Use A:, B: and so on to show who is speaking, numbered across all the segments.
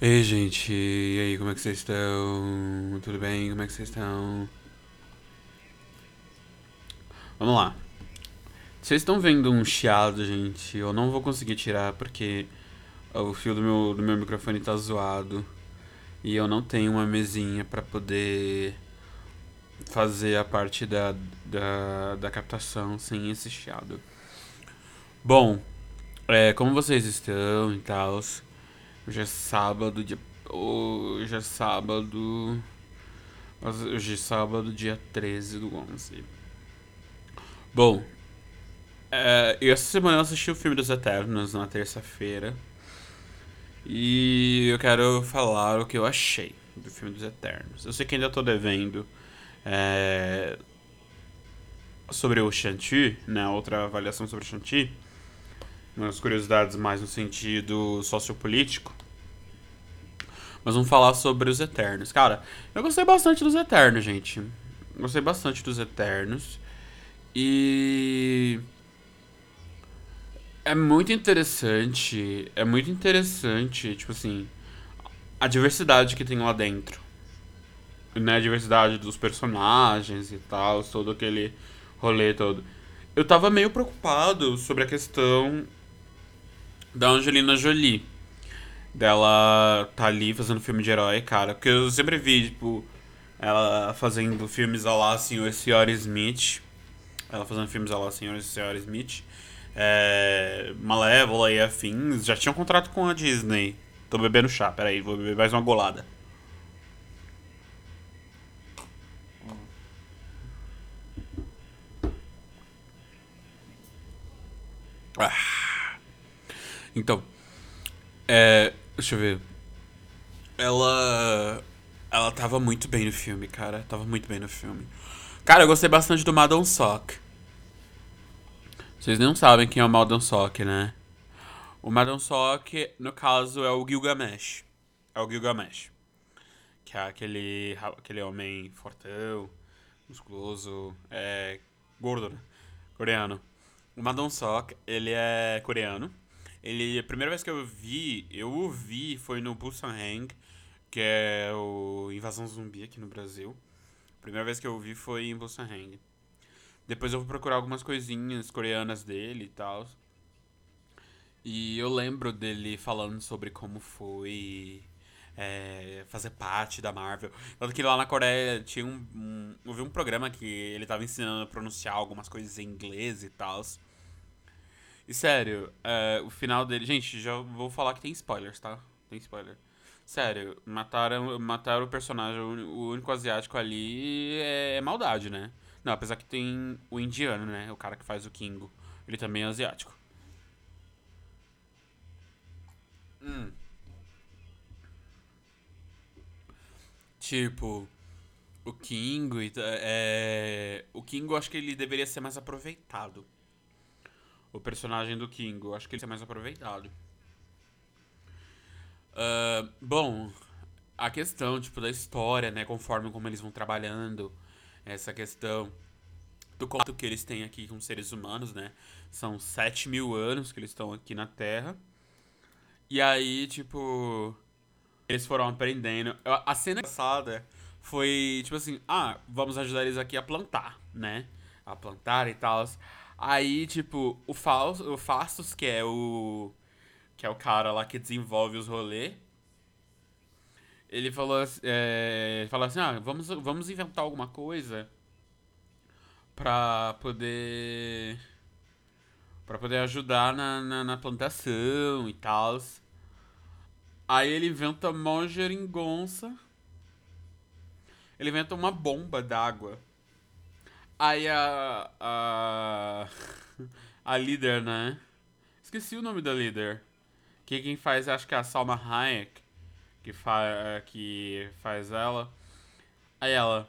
A: Ei, gente, e aí, como é que vocês estão? Tudo bem? Como é que vocês estão? Vamos lá. Vocês estão vendo um chiado, gente? Eu não vou conseguir tirar porque o fio do meu, do meu microfone tá zoado. E eu não tenho uma mesinha para poder fazer a parte da, da, da captação sem esse chiado. Bom, é, como vocês estão e tal? Hoje é sábado, dia. Hoje é sábado. Hoje é sábado, dia 13 do 11. Bom, é, essa semana eu assisti o filme dos Eternos na terça-feira. E eu quero falar o que eu achei do filme dos Eternos. Eu sei que ainda tô devendo é, sobre o Shanti, né? Outra avaliação sobre o Shanti. Umas curiosidades mais no sentido sociopolítico. Mas vamos falar sobre os Eternos. Cara, eu gostei bastante dos Eternos, gente. Gostei bastante dos Eternos. E. É muito interessante. É muito interessante, tipo assim. A diversidade que tem lá dentro. Né? A diversidade dos personagens e tal. Todo aquele rolê todo. Eu tava meio preocupado sobre a questão da Angelina Jolie dela tá ali fazendo filme de herói, cara. Porque eu sempre vi, tipo, ela fazendo filmes a lá Senhor e Senhora Smith. Ela fazendo filmes a lá Senhor e Senhora Smith. É, Malévola e afins. Já tinha um contrato com a Disney. Tô bebendo chá, peraí, vou beber mais uma golada. Ah. Então, é, Deixa eu ver. Ela. Ela tava muito bem no filme, cara. Tava muito bem no filme. Cara, eu gostei bastante do Madon Sock. Vocês não sabem quem é o Madon Sock, né? O Madon Sock, no caso, é o Gilgamesh. É o Gilgamesh. Que é aquele, aquele homem fortão, musculoso, é, gordo, né? Coreano. O Madon Sock, ele é coreano. Ele, a primeira vez que eu vi, eu o vi foi no Busan Hang, que é o Invasão Zumbi aqui no Brasil. A primeira vez que eu vi foi em Busan Hang. Depois eu vou procurar algumas coisinhas coreanas dele e tal. E eu lembro dele falando sobre como foi é, fazer parte da Marvel. Tanto que lá na Coreia tinha um, um. Eu vi um programa que ele tava ensinando a pronunciar algumas coisas em inglês e tal. E sério, é, o final dele. Gente, já vou falar que tem spoilers, tá? Tem spoiler. Sério, mataram, mataram o personagem, o único asiático ali é, é maldade, né? Não, apesar que tem o indiano, né? O cara que faz o Kingo. Ele também é asiático. Hum. Tipo, o Kingo. É, o Kingo acho que ele deveria ser mais aproveitado o personagem do King. Acho que ele é mais aproveitado. Uh, bom, a questão, tipo, da história, né? Conforme como eles vão trabalhando. Essa questão do contato que eles têm aqui com seres humanos, né? São 7 mil anos que eles estão aqui na Terra. E aí, tipo... Eles foram aprendendo. A cena passada foi, tipo assim... Ah, vamos ajudar eles aqui a plantar, né? A plantar e tal. Aí, tipo, o, Faust, o Fastos, que é o. Que é o cara lá que desenvolve os rolês. Ele falou, é, falou assim: ah, vamos, vamos inventar alguma coisa pra poder. pra poder ajudar na, na, na plantação e tal. Aí ele inventa mó geringonça. Ele inventa uma bomba d'água Aí a. A. A líder, né? Esqueci o nome da líder. Que quem faz, acho que é a Salma Hayek. Que, fa que faz ela. Aí ela.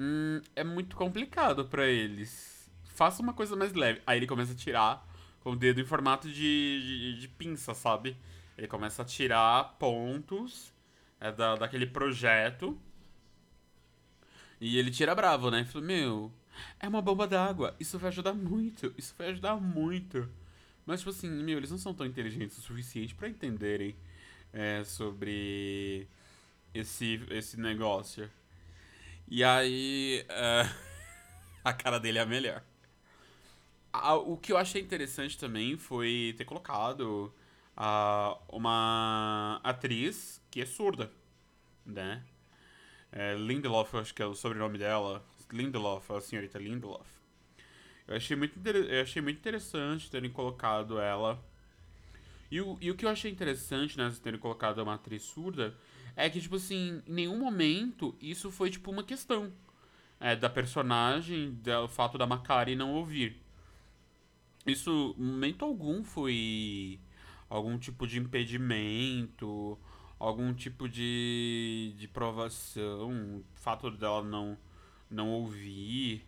A: Hum, é muito complicado para eles. Faça uma coisa mais leve. Aí ele começa a tirar com o dedo em formato de, de, de pinça, sabe? Ele começa a tirar pontos é, da, daquele projeto. E ele tira bravo, né? Falou, meu, é uma bomba d'água. Isso vai ajudar muito. Isso vai ajudar muito. Mas, tipo assim, meu, eles não são tão inteligentes o suficiente para entenderem é, sobre esse, esse negócio. E aí. Uh, a cara dele é a melhor. o que eu achei interessante também foi ter colocado uh, uma atriz que é surda, né? É, Lindelof, acho que é o sobrenome dela. Lindelof, a senhorita Lindelof. Eu achei muito, eu achei muito interessante terem colocado ela. E o, e o que eu achei interessante, né, terem colocado uma atriz surda, é que, tipo assim, em nenhum momento isso foi, tipo, uma questão é, da personagem, do fato da Macari não ouvir. Isso, em momento algum, foi algum tipo de impedimento, algum tipo de, de provação, fato dela não, não ouvir.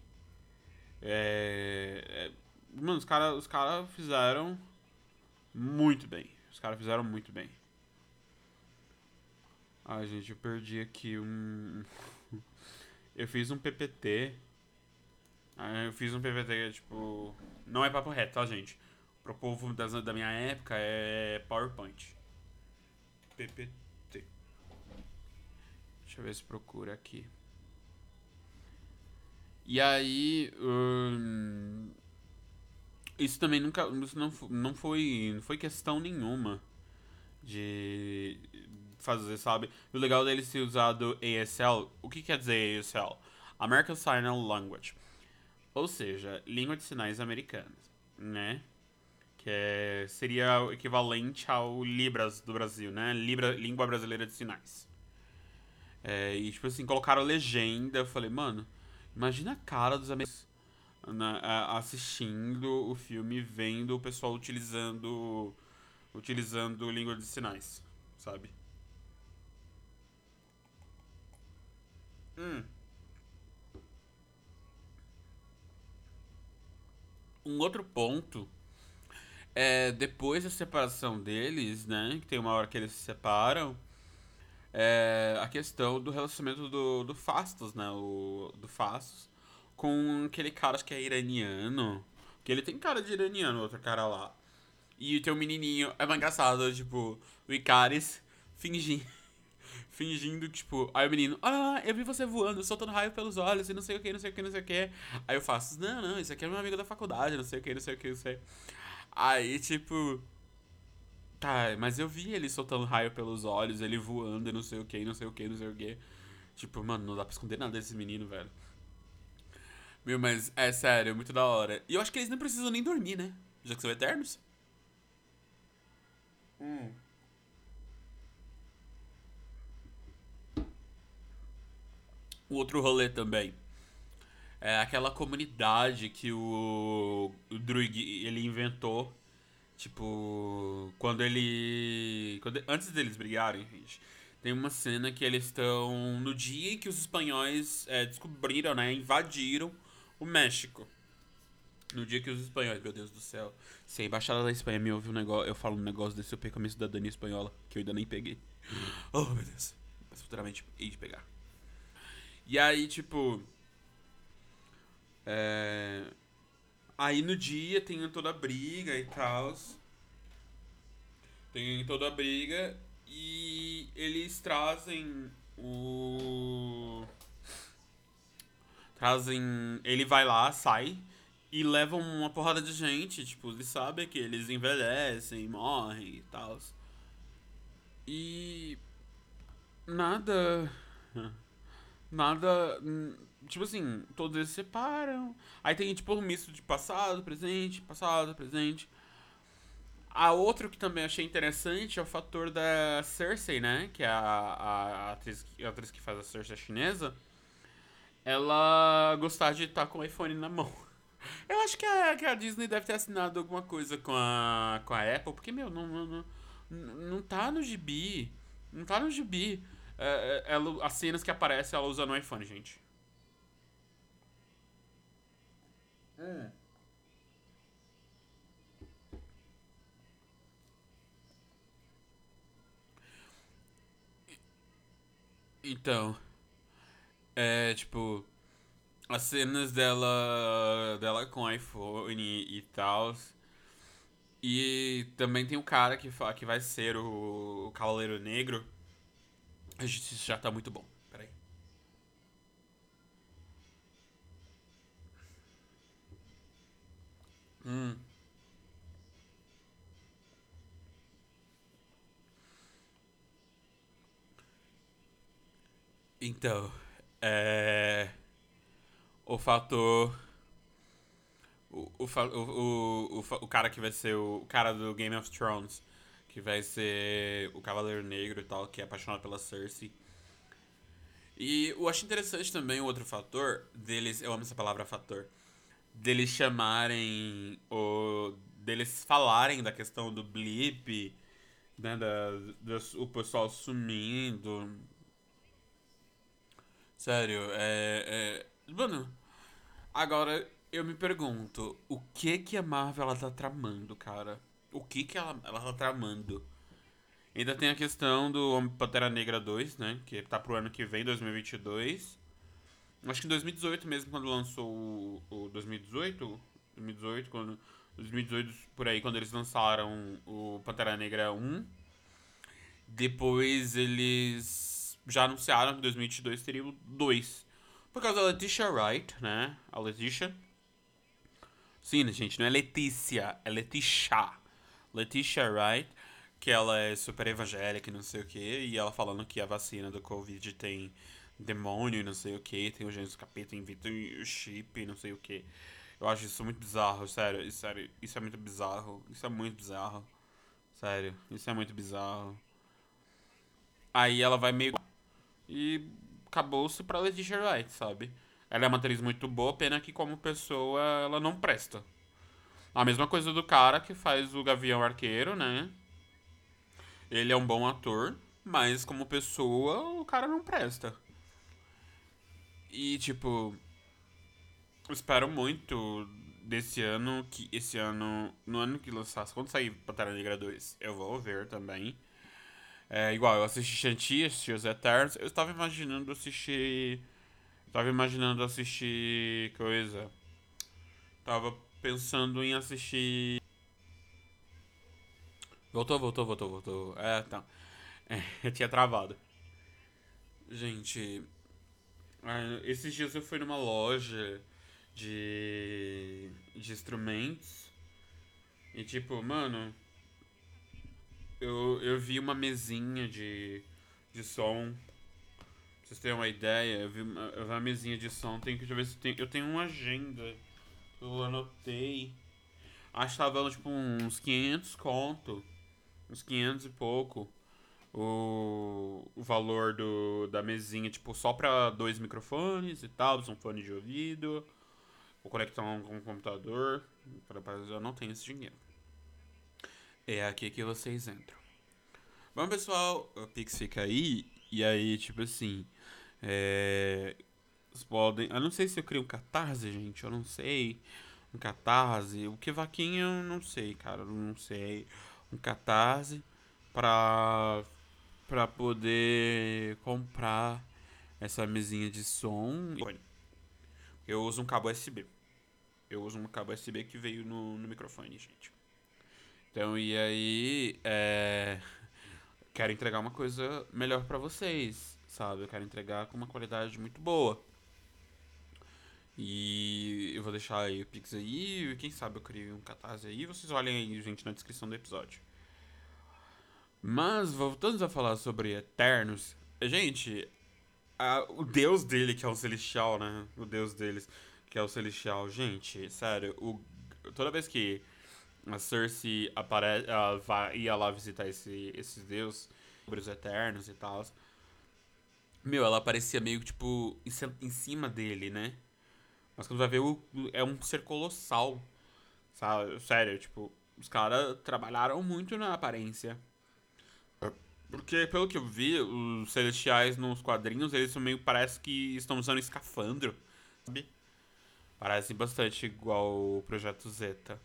A: É, é, mano, os caras os cara fizeram muito bem. Os caras fizeram muito bem. Ai, gente, eu perdi aqui um. eu fiz um PPT. Eu fiz um PPT, tipo. Não é papo reto, tá, gente? Pro povo das, da minha época é PowerPoint. PPT. Deixa eu ver se procura aqui. E aí. Hum, isso também nunca. Isso não, não, foi, não foi questão nenhuma de fazer, sabe? O legal dele ser usado ASL. O que quer dizer ASL? American Sign Language. Ou seja, língua de sinais americanas, né? Que é, seria o equivalente ao Libras do Brasil, né? Libra, língua brasileira de sinais. É, e, tipo assim, colocaram legenda. Eu falei, mano, Imagina a cara dos americanos assistindo o filme, vendo o pessoal utilizando utilizando língua de sinais, sabe? Hum. Um outro ponto é depois da separação deles, né? Que tem uma hora que eles se separam é a questão do relacionamento do, do Fastos, né? O, do Fastos com aquele cara, acho que é iraniano. Que ele tem cara de iraniano, outro cara lá. E tem um menininho, é mais engraçado, tipo, o Icaris fingindo. Fingindo, tipo, aí o menino, ah, eu vi você voando, soltando raio pelos olhos, e não sei o que, não sei o que, não sei o que. Aí eu faço, não, não, isso aqui é meu amigo da faculdade, não sei o que, não sei o que, não sei. Aí, tipo, Tá, mas eu vi ele soltando raio pelos olhos, ele voando não sei o que, não sei o que, não sei o que. Tipo, mano, não dá pra esconder nada desse menino, velho. Meu, mas é sério, muito da hora. E eu acho que eles não precisam nem dormir, né? Já que são eternos. Hum. O outro rolê também. É aquela comunidade que o, o Druig ele inventou Tipo, quando ele. Quando, antes deles brigarem, gente, tem uma cena que eles estão no dia em que os espanhóis é, descobriram, né? Invadiram o México. No dia que os espanhóis, meu Deus do céu. Se a embaixada da Espanha me ouve um negócio, eu falo um negócio desse, eu perco a minha cidadania espanhola, que eu ainda nem peguei. Oh, meu Deus. Mas futuramente hei de pegar. E aí, tipo. É Aí no dia tem toda a briga e tal. Tem toda a briga e eles trazem o. Trazem. Ele vai lá, sai e levam uma porrada de gente. Tipo, eles sabem que eles envelhecem, morrem e tal. E. Nada. Nada Tipo assim, todos eles se separam. Aí tem, tipo, um misto de passado, presente, passado, presente. A outro que também achei interessante é o fator da Cersei, né? Que é a, a, a, atriz, a atriz que faz a Cersei chinesa. Ela gostar de estar com o iPhone na mão. Eu acho que a, que a Disney deve ter assinado alguma coisa com a, com a Apple, porque, meu, não, não, não, não tá no gibi. Não tá no gibi. É, é ela, as cenas que aparecem ela usando o iPhone, gente. Hum. Então, é tipo, as cenas dela dela com iPhone e tal. E também tem o cara que, fala, que vai ser o, o Cavaleiro Negro. Isso já tá muito bom. Peraí. Hum. Então, é. O fator. O, o, o, o, o cara que vai ser o cara do Game of Thrones, que vai ser o Cavaleiro Negro e tal, que é apaixonado pela Cersei. E eu acho interessante também o outro fator deles, eu amo essa palavra fator, deles chamarem, o, deles falarem da questão do blip, né, da, da, o pessoal sumindo. Sério, é, é. Mano, agora eu me pergunto, o que que a Marvel ela tá tramando, cara? O que que ela, ela tá tramando? Ainda tem a questão do Homem Pantera Negra 2, né? Que tá pro ano que vem, 2022. Acho que em 2018 mesmo, quando lançou o, o 2018, 2018, quando 2018 por aí, quando eles lançaram o Pantera Negra 1. Depois eles já anunciaram que 2022 teria o 2. Por causa da Letitia Wright, né? A Letitia. Sim, gente, não é Letícia, é Letitia. Letitia Wright, que ela é super evangélica e não sei o que, e ela falando que a vacina do Covid tem demônio e não sei o que, tem o gênio do capeta, invita o chip e não sei o que. Eu acho isso muito bizarro, sério, sério, isso é muito bizarro, isso é muito bizarro. Sério, isso é muito bizarro. Aí ela vai meio. E acabou-se pra Letitia Wright, sabe? Ela é uma atriz muito boa, pena que como pessoa ela não presta. A mesma coisa do cara que faz o Gavião Arqueiro, né? Ele é um bom ator, mas como pessoa o cara não presta. E tipo, espero muito desse ano que esse ano, no ano que lançasse, quando sair Pantera Negra 2, eu vou ver também. É igual, eu assisti Shanti, assisti Os Eternos, eu estava imaginando assistir Tava imaginando assistir coisa. Tava pensando em assistir. Voltou, voltou, voltou, voltou. É, tá. É, tinha travado. Gente, esses dias eu fui numa loja de, de instrumentos e tipo, mano, eu, eu vi uma mesinha de, de som vocês terem uma ideia, eu vi uma, eu vi uma mesinha de som, tenho que ver se tem. Eu tenho uma agenda. Eu anotei. Acho que tava tipo uns 500 conto. Uns 500 e pouco. O, o valor do, da mesinha, tipo, só pra dois microfones e tal, um fone de ouvido. Vou conectar um, um computador. Eu não tenho esse dinheiro. É aqui que vocês entram. Bom, pessoal, o Pix fica aí. E aí, tipo assim, é, podem. Eu não sei se eu crio um catarse, gente. Eu não sei. Um catarse. O que vaquinha eu não sei, cara. Eu não sei. Um catarse pra. pra poder comprar essa mesinha de som. Eu uso um cabo USB. Eu uso um cabo USB que veio no, no microfone, gente. Então, e aí. É quero entregar uma coisa melhor para vocês, sabe? Eu quero entregar com uma qualidade muito boa. E eu vou deixar aí o Pix aí, quem sabe eu crio um catarse aí, vocês olhem aí, gente, na descrição do episódio. Mas, voltando a falar sobre Eternos, gente, a, o deus dele, que é o Celestial, né? O deus deles, que é o Celestial, gente, sério, o, toda vez que a Cersei aparece, ela vai, ia lá visitar esse, esses deuses sobre os Eternos e tal. Meu, ela aparecia meio tipo em cima dele, né? Mas quando vai ver, é um ser colossal. Sabe? Sério, tipo, os caras trabalharam muito na aparência. Porque, pelo que eu vi, os celestiais nos quadrinhos, eles meio parece que estão usando escafandro, sabe? Parece bastante igual o Projeto Zeta.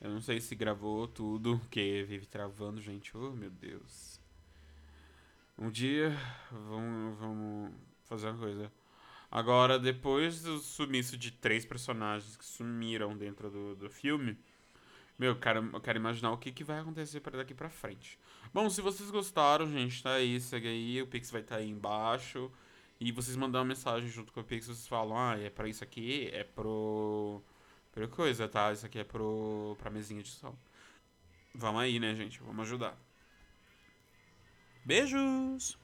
A: Eu não sei se gravou tudo, porque vive travando, gente. Oh, meu Deus. Um dia, vamos, vamos fazer uma coisa. Agora, depois do sumiço de três personagens que sumiram dentro do, do filme, Meu, cara, eu quero imaginar o que, que vai acontecer para daqui pra frente. Bom, se vocês gostaram, gente, tá aí, segue aí, o Pix vai estar tá aí embaixo. E vocês mandam uma mensagem junto com o Pix, vocês falam, ah, é pra isso aqui, é pro. Pro coisa, tá? Isso aqui é pro. pra mesinha de som. Vamos aí, né, gente? Vamos ajudar. Beijos!